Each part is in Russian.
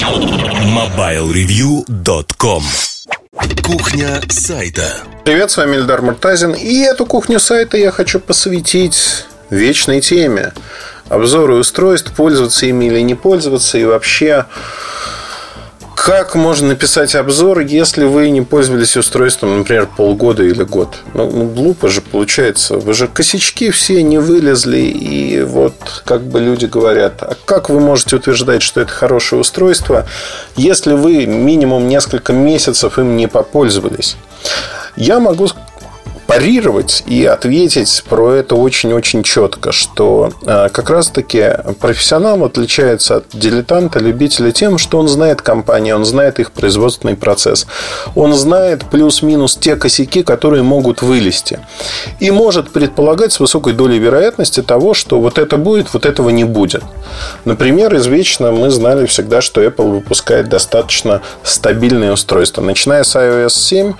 MobileReview.com Кухня сайта. Привет, с вами Эльдар Муртазин И эту кухню сайта я хочу посвятить вечной теме. Обзоры устройств, пользоваться ими или не пользоваться И вообще как можно написать обзор, если вы не пользовались устройством, например, полгода или год? Ну, ну, глупо же получается. Вы же косячки все не вылезли. И вот как бы люди говорят, а как вы можете утверждать, что это хорошее устройство, если вы минимум несколько месяцев им не попользовались? Я могу парировать и ответить про это очень-очень четко, что э, как раз-таки профессионал отличается от дилетанта, любителя тем, что он знает компанию, он знает их производственный процесс, он знает плюс-минус те косяки, которые могут вылезти, и может предполагать с высокой долей вероятности того, что вот это будет, вот этого не будет. Например, извечно мы знали всегда, что Apple выпускает достаточно стабильные устройства. Начиная с iOS 7,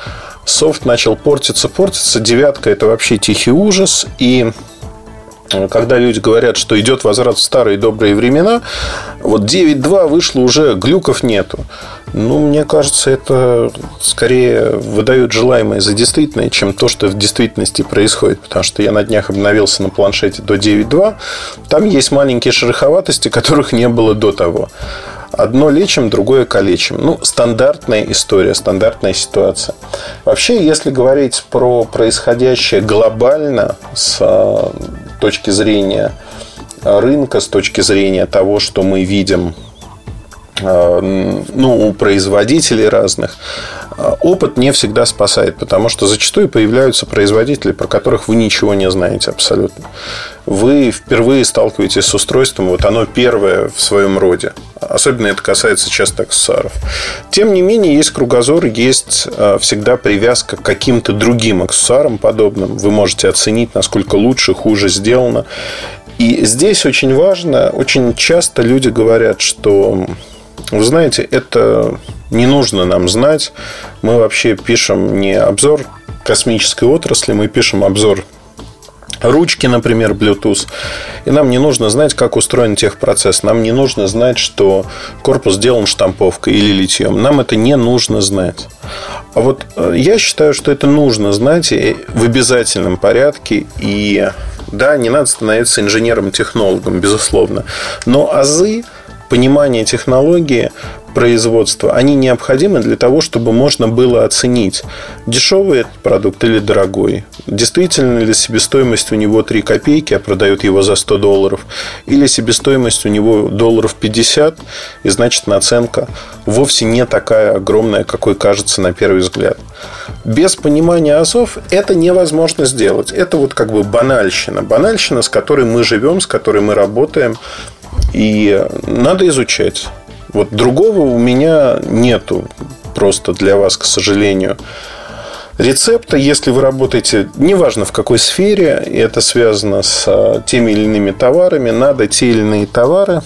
софт начал портиться, портиться. Девятка – это вообще тихий ужас. И э, когда люди говорят, что идет возврат в старые добрые времена, вот 9.2 вышло уже, глюков нету. Ну, мне кажется, это скорее выдают желаемое за действительное, чем то, что в действительности происходит. Потому что я на днях обновился на планшете до 9.2. Там есть маленькие шероховатости, которых не было до того. Одно лечим, другое калечим. Ну, стандартная история, стандартная ситуация. Вообще, если говорить про происходящее глобально с а, точки зрения рынка, с точки зрения того, что мы видим а, ну, у производителей разных, опыт не всегда спасает, потому что зачастую появляются производители, про которых вы ничего не знаете абсолютно. Вы впервые сталкиваетесь с устройством, вот оно первое в своем роде. Особенно это касается часто аксессуаров. Тем не менее, есть кругозор, есть а, всегда привязка к каким-то другим аксессуарам подобным. Вы можете оценить, насколько лучше, хуже сделано. И здесь очень важно, очень часто люди говорят, что вы знаете, это не нужно нам знать. Мы вообще пишем не обзор космической отрасли, мы пишем обзор ручки, например, Bluetooth. И нам не нужно знать, как устроен техпроцесс. Нам не нужно знать, что корпус сделан штамповкой или литьем. Нам это не нужно знать. А вот э, я считаю, что это нужно знать в обязательном порядке. И да, не надо становиться инженером-технологом, безусловно. Но азы понимание технологии производства, они необходимы для того, чтобы можно было оценить, дешевый этот продукт или дорогой. Действительно ли себестоимость у него 3 копейки, а продают его за 100 долларов, или себестоимость у него долларов 50, и значит наценка вовсе не такая огромная, какой кажется на первый взгляд. Без понимания АЗОВ это невозможно сделать. Это вот как бы банальщина. Банальщина, с которой мы живем, с которой мы работаем. И надо изучать. Вот другого у меня нету просто для вас, к сожалению. Рецепта, если вы работаете, неважно в какой сфере, и это связано с а, теми или иными товарами, надо те или иные товары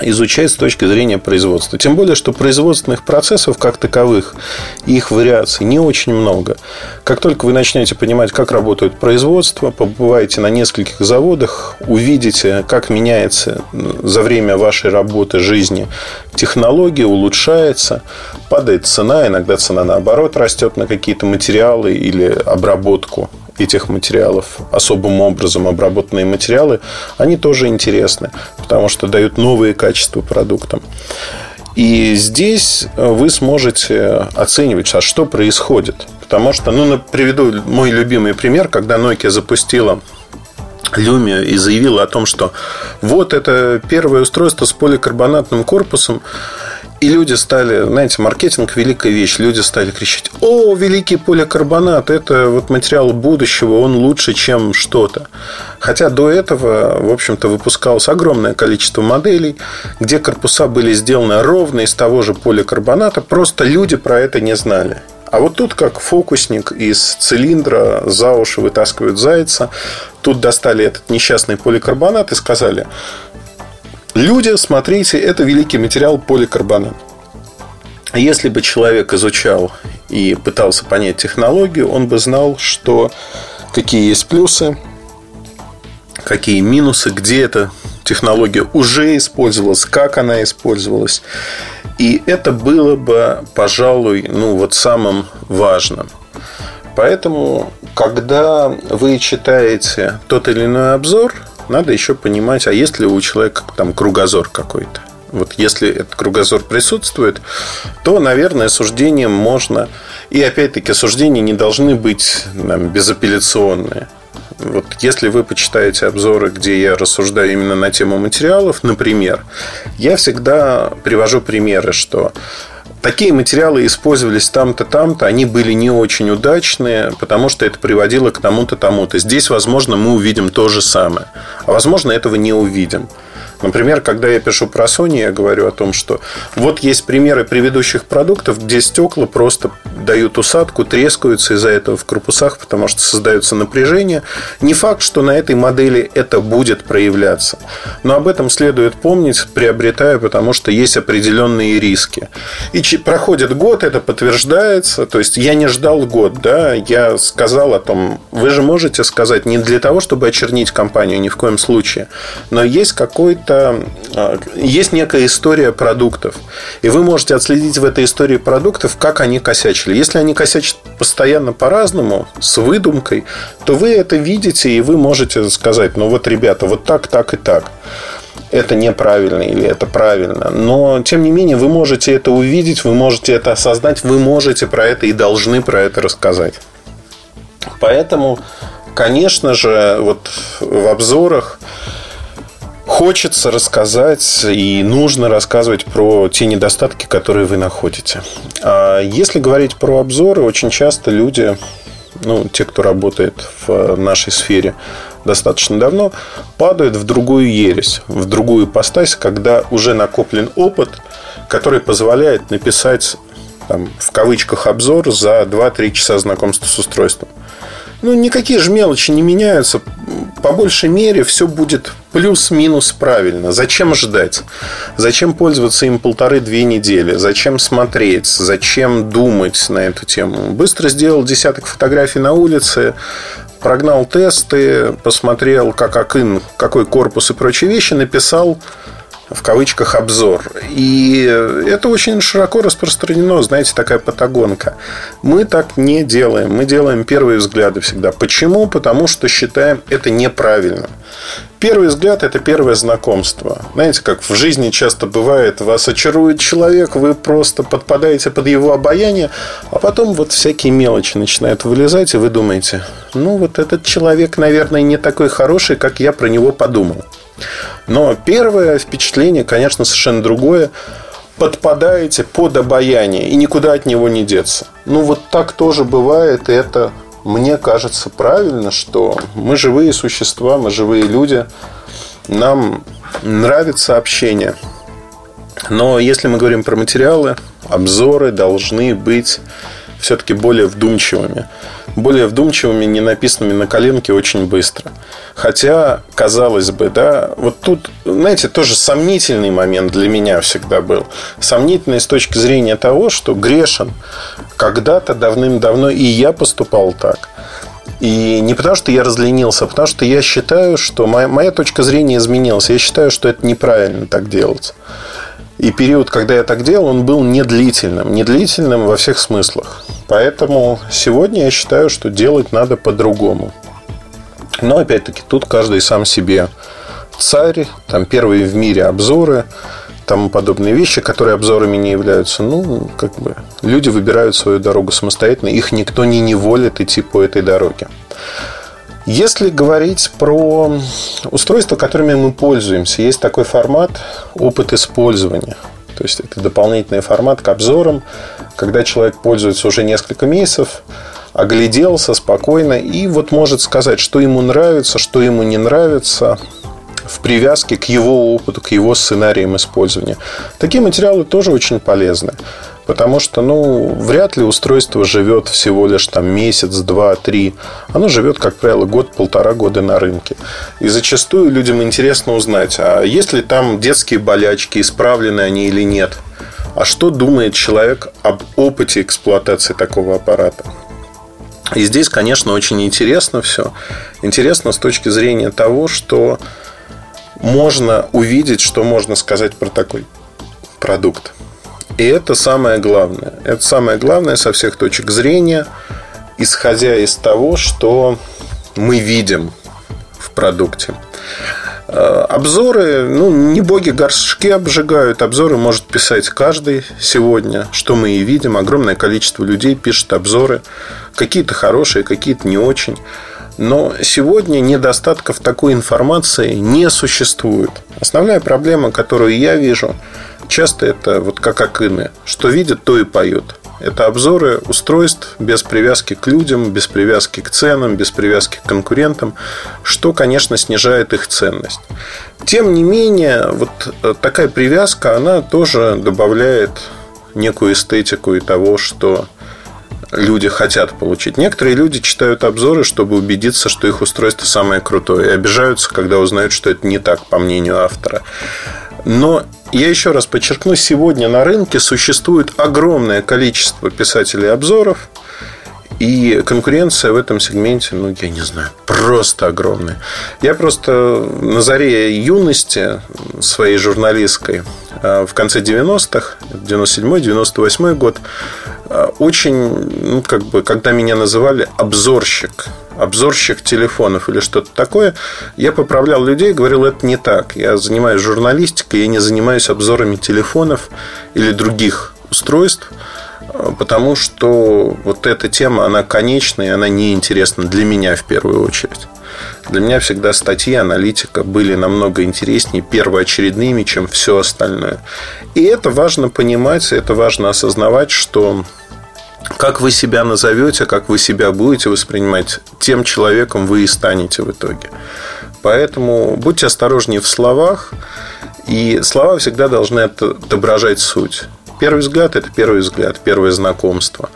изучать с точки зрения производства. Тем более, что производственных процессов как таковых, их вариаций не очень много. Как только вы начнете понимать, как работает производство, побываете на нескольких заводах, увидите, как меняется за время вашей работы, жизни технология, улучшается, падает цена, иногда цена наоборот растет на какие-то материалы или обработку этих материалов, особым образом обработанные материалы, они тоже интересны, потому что дают новые качества продуктам. И здесь вы сможете оценивать, а что происходит. Потому что, ну, приведу мой любимый пример, когда Nokia запустила Lumia и заявила о том, что вот это первое устройство с поликарбонатным корпусом, и люди стали, знаете, маркетинг – великая вещь. Люди стали кричать, о, великий поликарбонат, это вот материал будущего, он лучше, чем что-то. Хотя до этого, в общем-то, выпускалось огромное количество моделей, где корпуса были сделаны ровно из того же поликарбоната, просто люди про это не знали. А вот тут как фокусник из цилиндра за уши вытаскивают зайца. Тут достали этот несчастный поликарбонат и сказали, Люди, смотрите, это великий материал поликарбонат. Если бы человек изучал и пытался понять технологию, он бы знал, что какие есть плюсы, какие минусы, где эта технология уже использовалась, как она использовалась. И это было бы, пожалуй, ну вот самым важным. Поэтому, когда вы читаете тот или иной обзор, надо еще понимать, а есть ли у человека там кругозор какой-то. Вот если этот кругозор присутствует, то, наверное, суждением можно... И опять-таки, суждения не должны быть там, безапелляционные. Вот если вы почитаете обзоры, где я рассуждаю именно на тему материалов, например, я всегда привожу примеры, что такие материалы использовались там-то, там-то, они были не очень удачные, потому что это приводило к тому-то, тому-то. Здесь, возможно, мы увидим то же самое, а возможно, этого не увидим. Например, когда я пишу про Sony, я говорю о том, что вот есть примеры предыдущих продуктов, где стекла просто дают усадку, трескаются из-за этого в корпусах, потому что создается напряжение. Не факт, что на этой модели это будет проявляться. Но об этом следует помнить, приобретая, потому что есть определенные риски. И проходит год, это подтверждается. То есть я не ждал год, да, я сказал о том, вы же можете сказать не для того, чтобы очернить компанию, ни в коем случае, но есть какой-то это а, есть некая история продуктов. И вы можете отследить в этой истории продуктов, как они косячили. Если они косячат постоянно по-разному, с выдумкой, то вы это видите, и вы можете сказать, ну вот, ребята, вот так, так и так это неправильно или это правильно. Но, тем не менее, вы можете это увидеть, вы можете это осознать, вы можете про это и должны про это рассказать. Поэтому, конечно же, вот в обзорах Хочется рассказать и нужно рассказывать про те недостатки, которые вы находите. А если говорить про обзоры, очень часто люди, ну, те, кто работает в нашей сфере достаточно давно, падают в другую ересь, в другую постась, когда уже накоплен опыт, который позволяет написать там, в кавычках обзор за 2-3 часа знакомства с устройством. Ну, никакие же мелочи не меняются. По большей мере, все будет плюс-минус правильно. Зачем ждать? Зачем пользоваться им полторы-две недели? Зачем смотреть? Зачем думать на эту тему? Быстро сделал десяток фотографий на улице, прогнал тесты, посмотрел, как Акын, какой корпус и прочие вещи, написал в кавычках обзор. И это очень широко распространено, знаете, такая патагонка. Мы так не делаем. Мы делаем первые взгляды всегда. Почему? Потому что считаем это неправильным. Первый взгляд – это первое знакомство. Знаете, как в жизни часто бывает, вас очарует человек, вы просто подпадаете под его обаяние, а потом вот всякие мелочи начинают вылезать, и вы думаете, ну, вот этот человек, наверное, не такой хороший, как я про него подумал. Но первое впечатление, конечно, совершенно другое. Подпадаете под обаяние и никуда от него не деться. Ну, вот так тоже бывает, и это, мне кажется, правильно, что мы живые существа, мы живые люди, нам нравится общение. Но если мы говорим про материалы, обзоры должны быть все-таки более вдумчивыми. Более вдумчивыми, не написанными на коленке очень быстро. Хотя, казалось бы, да, вот тут, знаете, тоже сомнительный момент для меня всегда был. Сомнительный с точки зрения того, что грешен когда-то давным-давно и я поступал так. И не потому, что я разленился, а потому что я считаю, что моя, моя точка зрения изменилась. Я считаю, что это неправильно так делать. И период, когда я так делал, он был недлительным. Недлительным во всех смыслах. Поэтому сегодня я считаю, что делать надо по-другому. Но опять-таки тут каждый сам себе царь, там первые в мире обзоры, тому подобные вещи, которые обзорами не являются. Ну, как бы люди выбирают свою дорогу самостоятельно, их никто не неволит идти по этой дороге. Если говорить про устройства, которыми мы пользуемся, есть такой формат опыт использования. То есть это дополнительный формат к обзорам, когда человек пользуется уже несколько месяцев, огляделся спокойно и вот может сказать, что ему нравится, что ему не нравится в привязке к его опыту, к его сценариям использования. Такие материалы тоже очень полезны. Потому что, ну, вряд ли устройство живет всего лишь там месяц, два, три. Оно живет, как правило, год-полтора года на рынке. И зачастую людям интересно узнать, а есть ли там детские болячки, исправлены они или нет. А что думает человек об опыте эксплуатации такого аппарата? И здесь, конечно, очень интересно все. Интересно с точки зрения того, что можно увидеть, что можно сказать про такой продукт. И это самое главное. Это самое главное со всех точек зрения, исходя из того, что мы видим в продукте. Э, обзоры, ну, не боги горшки обжигают, обзоры может писать каждый сегодня, что мы и видим. Огромное количество людей пишет обзоры, какие-то хорошие, какие-то не очень. Но сегодня недостатков такой информации не существует. Основная проблема, которую я вижу, часто это вот как акины. Что видят, то и поют. Это обзоры устройств без привязки к людям, без привязки к ценам, без привязки к конкурентам, что, конечно, снижает их ценность. Тем не менее, вот э, такая привязка, она тоже добавляет некую эстетику и того, что люди хотят получить. Некоторые люди читают обзоры, чтобы убедиться, что их устройство самое крутое, и обижаются, когда узнают, что это не так, по мнению автора. Но я еще раз подчеркну, сегодня на рынке существует огромное количество писателей обзоров, и конкуренция в этом сегменте, ну, я не знаю, просто огромная. Я просто на заре юности своей журналистской а, в конце 90-х, 97-98 год, а, очень, ну, как бы, когда меня называли обзорщик, обзорщик телефонов или что-то такое, я поправлял людей, говорил, это не так. Я занимаюсь журналистикой, я не занимаюсь обзорами телефонов или других устройств, потому что вот эта тема, она конечная, и она неинтересна для меня в первую очередь. Для меня всегда статьи, аналитика были намного интереснее, первоочередными, чем все остальное. И это важно понимать, это важно осознавать, что как вы себя назовете, как вы себя будете воспринимать, тем человеком вы и станете в итоге. Поэтому будьте осторожнее в словах, и слова всегда должны отображать суть. Первый взгляд – это первый взгляд, первое знакомство.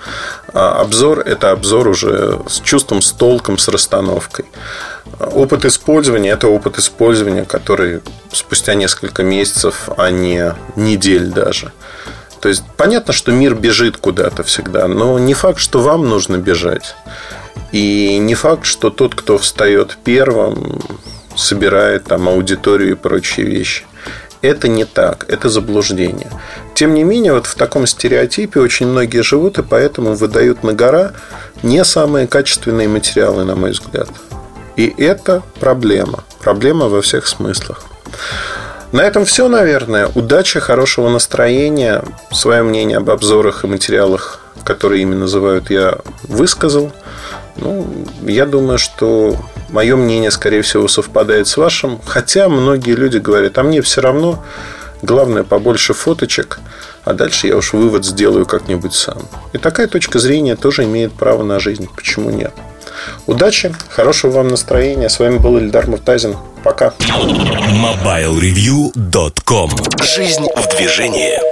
А обзор – это обзор уже с чувством, с толком, с расстановкой. Опыт использования – это опыт использования, который спустя несколько месяцев, а не недель даже. То есть понятно, что мир бежит куда-то всегда, но не факт, что вам нужно бежать. И не факт, что тот, кто встает первым, собирает там аудиторию и прочие вещи. Это не так, это заблуждение. Тем не менее, вот в таком стереотипе очень многие живут, и поэтому выдают на гора не самые качественные материалы, на мой взгляд. И это проблема. Проблема во всех смыслах. На этом все, наверное. Удачи, хорошего настроения. Свое мнение об обзорах и материалах, которые ими называют, я высказал. Ну, я думаю, что мое мнение, скорее всего, совпадает с вашим. Хотя многие люди говорят, а мне все равно, главное побольше фоточек, а дальше я уж вывод сделаю как-нибудь сам. И такая точка зрения тоже имеет право на жизнь. Почему нет? Удачи, хорошего вам настроения. С вами был Ильдар Муртазин. Пока. MobileReview.com Жизнь в движении.